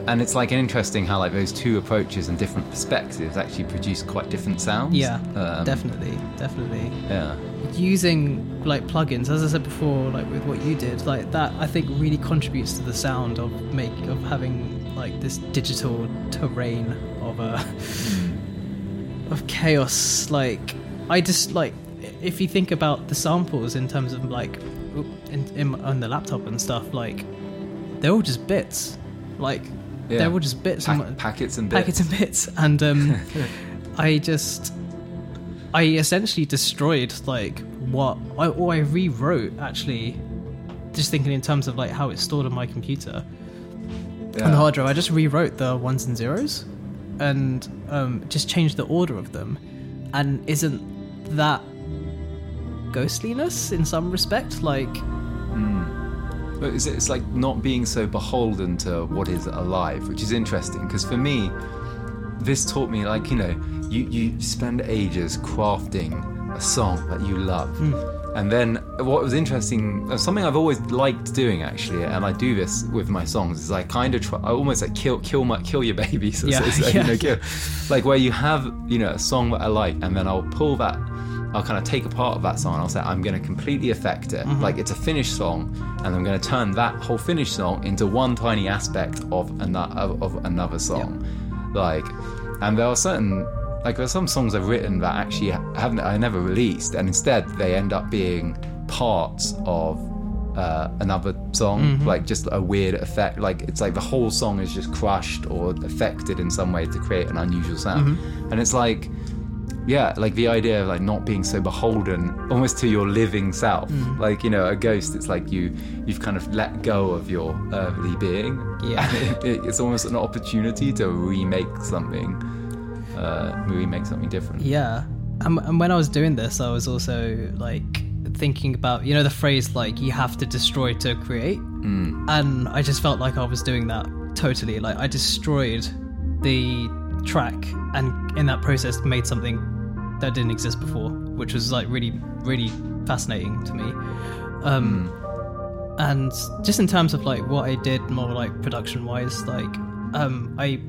and it's like an interesting how like those two approaches and different perspectives actually produce quite different sounds. Yeah Um, definitely definitely. Yeah. Using like plugins as i said before like with what you did like that i think really contributes to the sound of make of having like this digital terrain of a of chaos like i just like if you think about the samples in terms of like in, in, on the laptop and stuff like they're all just bits. Like Yeah. they're all just bits Pa- and packets and bits. packets and bits. And um i just i essentially destroyed like what I, or i rewrote actually just thinking in terms of like how it's stored on my computer. On the hard drive. I just rewrote the ones and zeros, and um, just change the order of them. And isn't that ghostliness in some respect? Like, But it's, it's like not being so beholden to what is alive, which is interesting because for me, this taught me like you know you you spend ages crafting a song that you love, and then what was interesting, uh, something I've always liked doing actually, and I do this with my songs is I kind of try, I almost like kill kill my kill your babies, as Yeah, say, you yeah. know, kill, like where you have you know a song that I like, and then I'll pull that I'll kind of take a part of that song and I'll say I'm going to completely affect it. Mm-hmm. Like it's a finished song, and I'm going to turn that whole finished song into one tiny aspect of another of, of another song. Like, and there are certain like there's some songs I've written that actually haven't I never released, and instead they end up being parts of. Uh, another song, Mm-hmm. like just a weird effect. Like it's like the whole song is just crushed or affected in some way to create an unusual sound. Mm-hmm. And it's like, yeah like the idea of like not being so beholden almost to your living self Mm. like you know a ghost it's like you you've kind of let go of your earthly being Yeah. It, it's almost an opportunity to remake something uh remake something different Yeah. And, and when I was doing this, I was also like thinking about, you know, the phrase like you have to destroy to create. And I just felt like I was doing that totally. Like I destroyed the track and in that process made something that didn't exist before, which was like really, really fascinating to me. Um, and just in terms of like what I did more like production wise, like um I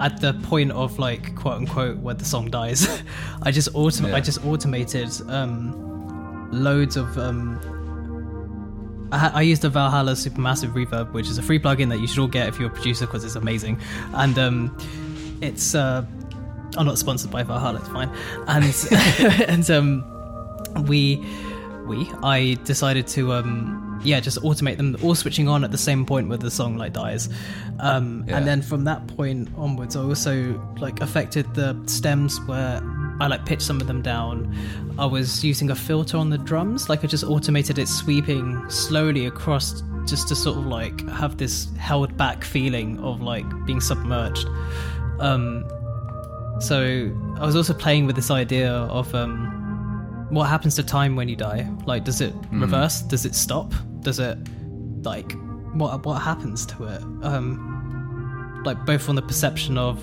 at the point of like quote unquote where the song dies, I just autom- Yeah. I just automated um loads of um I, used a Valhalla Supermassive Reverb, which is a free plugin that you should all get if you're a producer because it's amazing. And um, it's uh, I'm not sponsored by Valhalla, it's fine. And and um, we we I decided to um yeah just automate them all switching on at the same point where the song like dies. Um, Yeah. and then from that point onwards, I also like affected the stems where I like pitched some of them down. I was using a filter on the drums, like I just automated it sweeping slowly across just to sort of like have this held back feeling of like being submerged. Um, so I was also playing with this idea of um, what happens to time when you die. Like, does it reverse? Does it stop? Does it like what what happens to it? Um, like both from the perception of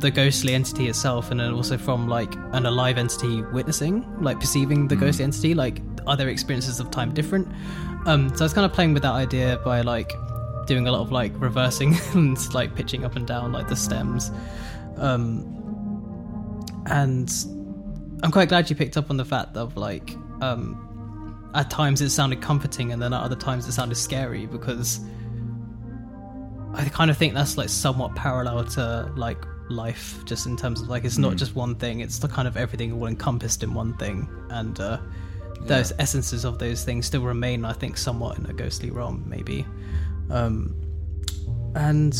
the ghostly entity itself, and then also from like an alive entity witnessing, like perceiving the ghostly entity. Like, are their experiences of time different? Um, so I was kind of playing with that idea by like doing a lot of like reversing and like pitching up and down like the stems. Um, and I'm quite glad you picked up on the fact of like um, at times it sounded comforting and then at other times it sounded scary because I kind of think that's like somewhat parallel to like life, just in terms of like it's not just one thing; it's the kind of everything all encompassed in one thing, and uh, those essences of those things still remain, I think, somewhat in a ghostly realm, maybe. Um, and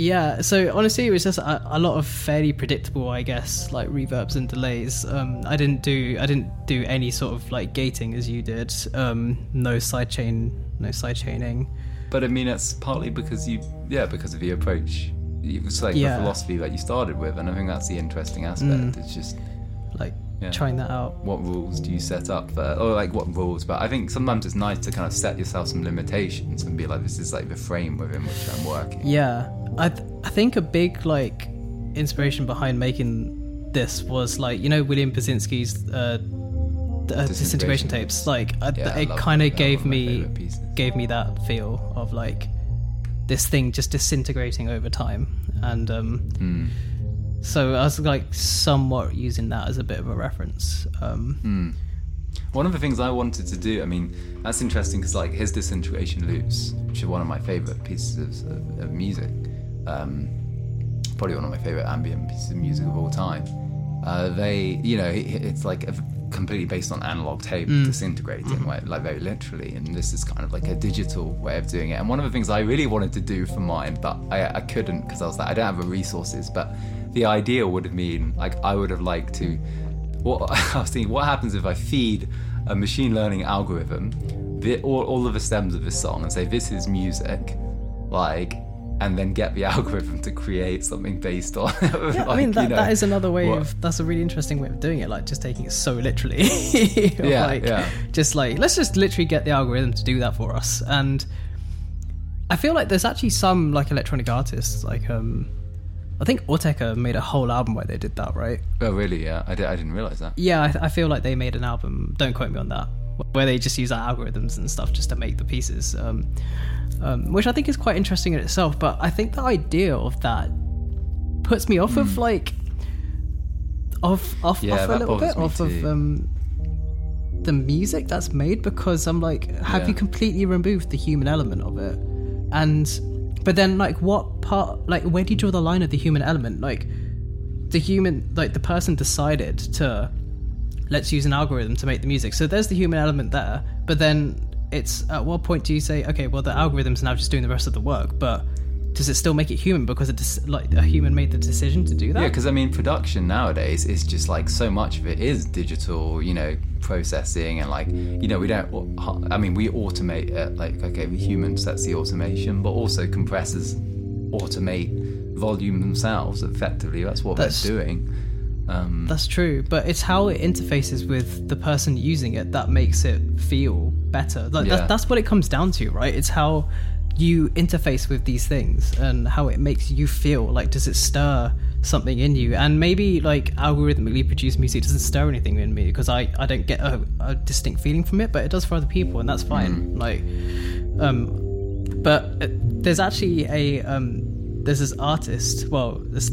yeah, so honestly, it was just a, a lot of fairly predictable, I guess, like reverbs and delays. Um, I didn't do I didn't do any sort of like gating as you did. Um, no sidechain, no sidechaining. but i mean it's partly because you yeah because of the approach it was like Yeah. the philosophy that you started with and i think that's the interesting aspect it's just Like Yeah. trying that out. what rules do you set up for or like what rules but i think sometimes it's nice to kind of set yourself some limitations and be like this is like the frame within which i'm working Yeah, I th- I think a big like inspiration behind making this was like you know William Basinski's uh, uh, disintegration tapes. Like I, Yeah, I it kind of gave one of my me gave me that feel of like this thing just disintegrating over time, and um, Hmm. So I was like somewhat using that as a bit of a reference. Um, Hmm. One of the things I wanted to do, I mean, that's interesting because like his disintegration loops, which are one of my favorite pieces of, of, of music, um, probably one of my favorite ambient pieces of music of all time. Uh, they, you know, it, it's like a, completely based on analog tape disintegrating, where, like very literally, and this is kind of like a digital way of doing it. And one of the things I really wanted to do for mine, but I, I couldn't because I was like, I don't have the resources. But the idea would have been like I would have liked to what I was thinking, what happens if I feed a machine learning algorithm the, all, all of the stems of this song and say this is music, like, and then get the algorithm to create something based on. Yeah, like, I mean that, you know, that is another way what- of that's a really interesting way of doing it, like just taking it so literally. Yeah, like, yeah. Just like let's just literally get the algorithm to do that for us. And I feel like there's actually some like electronic artists, like um I think Autechre made a whole album where they did that, right? Oh, really? Yeah, I, di- I didn't realize that. Yeah, I, I feel like they made an album. Don't quote me on that. Where they just use our algorithms and stuff just to make the pieces, um, um, which I think is quite interesting in itself. But I think the idea of that puts me off of like, off off, Hmm. Yeah, off a little bit, off of um, the music that's made because I'm like, have Yeah. you completely removed the human element of it? And but then like, what part? Like, where do you draw the line of the human element? Like, the human like the person decided to let's use an algorithm to make the music so there's the human element there but then it's at what point do you say okay well the algorithm's now just doing the rest of the work but does it still make it human because it dis- like a human made the decision to do that Yeah, because I mean, production nowadays is just like so much of it is digital, you know, processing and like, you know, we don't. I mean, we automate it. Like, okay, the humans that's the automation, but also compressors automate volume themselves. Effectively, that's what That's- they're doing. Um, that's true but it's how it interfaces with the person using it that makes it feel better like Yeah. that, that's what it comes down to right it's how you interface with these things and how it makes you feel like does it stir something in you and maybe like algorithmically produced music doesn't stir anything in me because i i don't get a, a distinct feeling from it but it does for other people and that's fine like um but uh, there's actually a um there's this artist well this,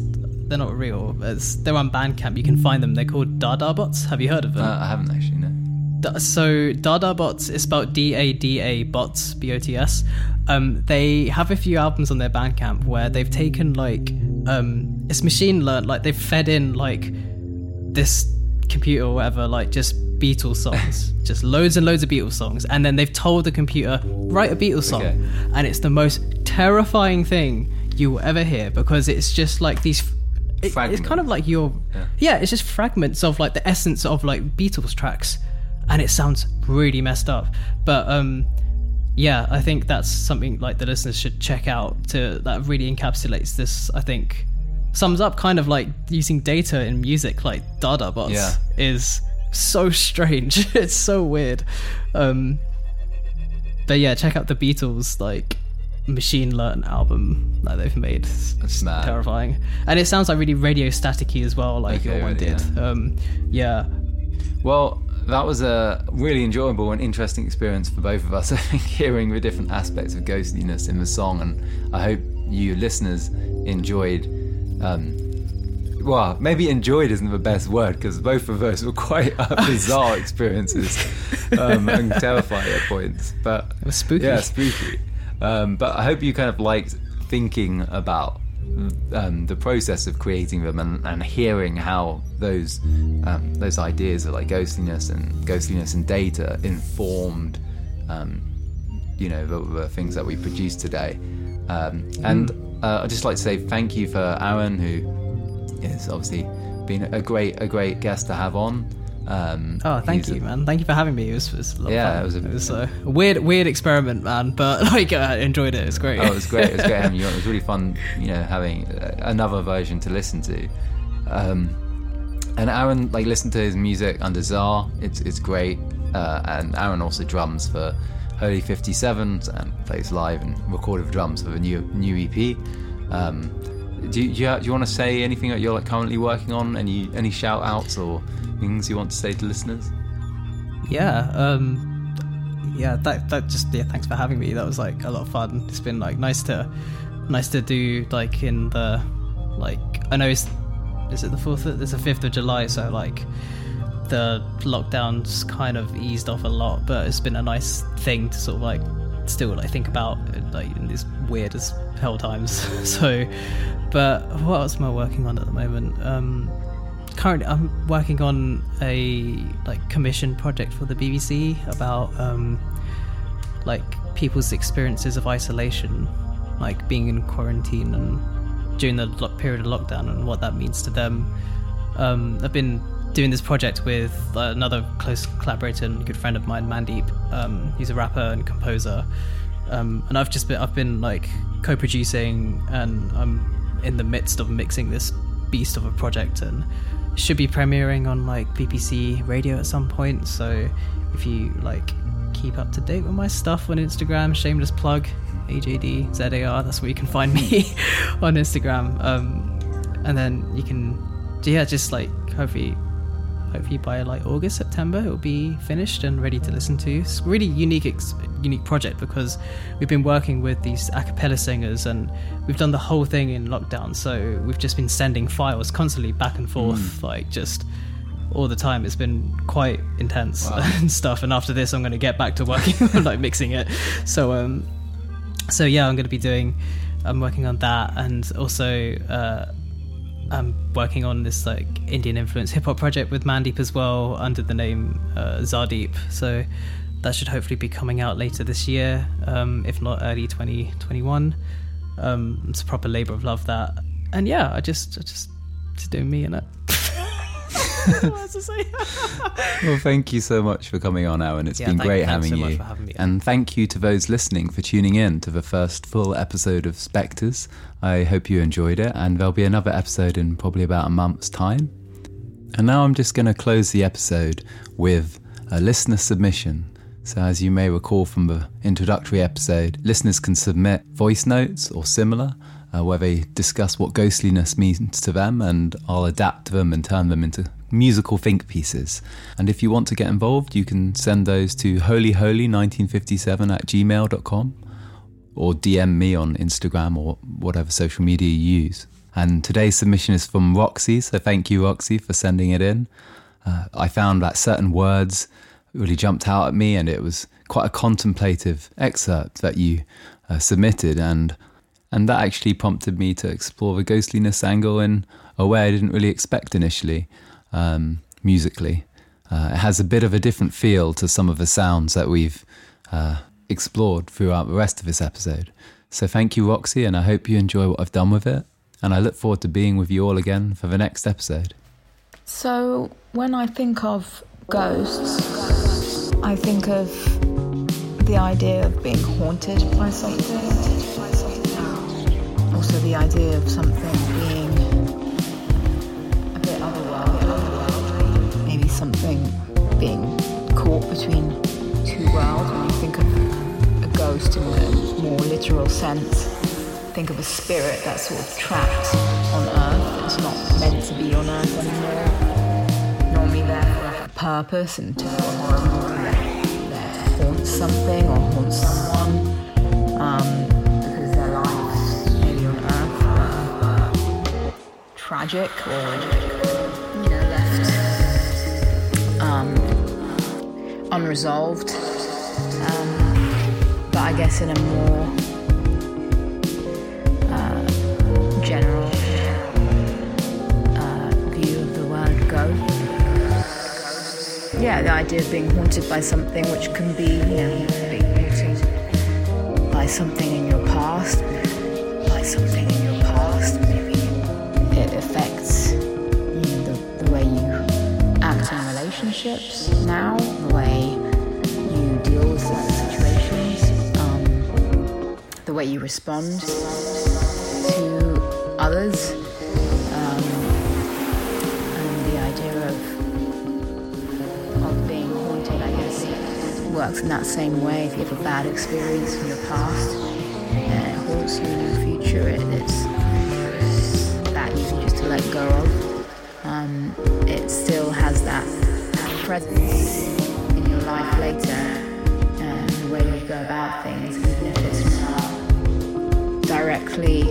they're not real it's, they're on bandcamp you can find them they're called dada bots have you heard of them uh, I haven't actually. No. So Dada Bots is spelled D A D A Bots B O T S. Um, they have a few albums on their Bandcamp where they've taken like um, it's machine learned, like they've fed in like this computer or whatever, like just Beatles songs, just loads and loads of Beatles songs, and then they've told the computer write a Beatles song, Okay. and it's the most terrifying thing you will ever hear because it's just like these. it- it's kind of like your yeah. it's just fragments of like the essence of like Beatles tracks, and it sounds really messed up. But um, yeah, I think that's something like the listeners should check out to that really encapsulates this. I think sums up kind of like using data in music like Dada bots Yeah. is so strange. it's so weird. Um, but yeah, check out the Beatles like machine learn album that they've made. It's terrifying, and it sounds like really radio staticky as well, like Okay, your one did. Um, yeah, Well, that was a really enjoyable and interesting experience for both of us. I think hearing the different aspects of ghostliness in the song, and I hope you listeners enjoyed. Um, well, maybe enjoyed isn't the best word because both of us were quite uh, bizarre experiences um, and terrifying at points. But it was spooky. yeah, spooky. Um, but I hope you kind of liked thinking about um, the process of creating them and, and hearing how those um, those ideas of like ghostliness and ghostliness and data informed, um, you know, the, the things that we produce today. Um, and uh, I'd just like to say thank you for Aaron, who is obviously been a great a great guest to have on. Um, Oh, thank he's a- you, man. Thank you for having me. It was, it was a lot Yeah, fun. it was a- it was a weird, weird experiment, man. But like, I enjoyed it. It's great. Oh, it was great. It was great having you on. It was really fun, you know, having uh, another version to listen to. Um, and Aaron, like, listen to his music under Czar. It's it's great. Uh, and Aaron also drums for Holy 57 and plays live and recorded drums for the new new EP. Um, do you, do you, do you want to say anything that you're like currently working on? Any any shout outs or things you want to say to listeners? yeah um yeah that that just yeah thanks for having me. That was like a lot of fun. It's been like nice to nice to do like in the like i know it's is it the fourth there's a fifth of july so like the lockdown's kind of eased off a lot but it's been a nice thing to sort of like still like think about like in these weird as hell times. So but what else am i working on at the moment? Um currently I'm working on a like commission project for the BBC about um, like people's experiences of isolation, like being in quarantine and during the lo- period of lockdown and what that means to them. Um, I've been doing this project with another close collaborator and good friend of mine, Mandeep. Um, he's a rapper and composer, Um, and I've just been I've been like co-producing, and I'm in the midst of mixing this beast of a project, and should be premiering on like BBC Radio at some point. So if you like keep up to date with my stuff on Instagram, shameless plug, AJDZAR. That's where you can find me on Instagram. Um, and then you can, yeah, just like hopefully, hopefully by like August, September, it'll be finished and ready to listen to. It's a really unique, ex- unique project because we've been working with these a cappella singers and we've done the whole thing in lockdown. So we've just been sending files constantly back and forth, like just all the time. It's been quite intense and stuff. And after this, I'm going to get back to working on like mixing it. So, um, so yeah, I'm going to be doing. I'm working on that, and also uh, I'm working on this like Indian influence hip hop project with Mandeep as well under the name uh, Zardeep. So that should hopefully be coming out later this year, um, if not early 2021. Um, it's a proper labor of love that, and yeah, I just, I just, just doing me in it. Well, thank you so much for coming on, Alan. It's Yeah, been great thanks having so much you. for having me. And thank you to those listening for tuning in to the first full episode of Spectres. I hope you enjoyed it, and there'll be another episode in probably about a month's time. And now I'm just going to close the episode with a listener submission. So, as you may recall from the introductory episode, listeners can submit voice notes or similar, uh, where they discuss what ghostliness means to them, and I'll adapt them and turn them into musical think pieces. And if you want to get involved, you can send those to holyholy1957 at gmail.com or DM me on Instagram or whatever social media you use. And today's submission is from Roxy, so thank you, Roxy, for sending it in. Uh, I found that certain words really jumped out at me, and it was quite a contemplative excerpt that you uh, submitted, and and that actually prompted me to explore the ghostliness angle in a way I didn't really expect initially, um, musically. Uh, it has a bit of a different feel to some of the sounds that we've uh, explored throughout the rest of this episode. So thank you, Roxy, and I hope you enjoy what I've done with it. And I look forward to being with you all again for the next episode. So, when I think of ghosts, I think of the idea of being haunted by something. Also, the idea of something something being caught between two worlds. When you think of a ghost in a more literal sense, think of a spirit that's sort of trapped on Earth. It's not meant to be on Earth anymore. Normally there for a purpose and to haunt something or haunt someone. Um, because their lives maybe on Earth tragic or unresolved. Um, but I guess in a more uh, general uh, view of the word go. Yeah, the idea of being haunted by something which can be, you know, being haunted by something in your past, by something in your relationships now, the way you deal with certain situations, um, the way you respond to others, um, and the idea of of being haunted, I guess, works in that same way. If you have a bad experience in your past and it haunts you in your future, it, it's that easy just to let go of. presence in your life later and the way you go about things, even if it's not directly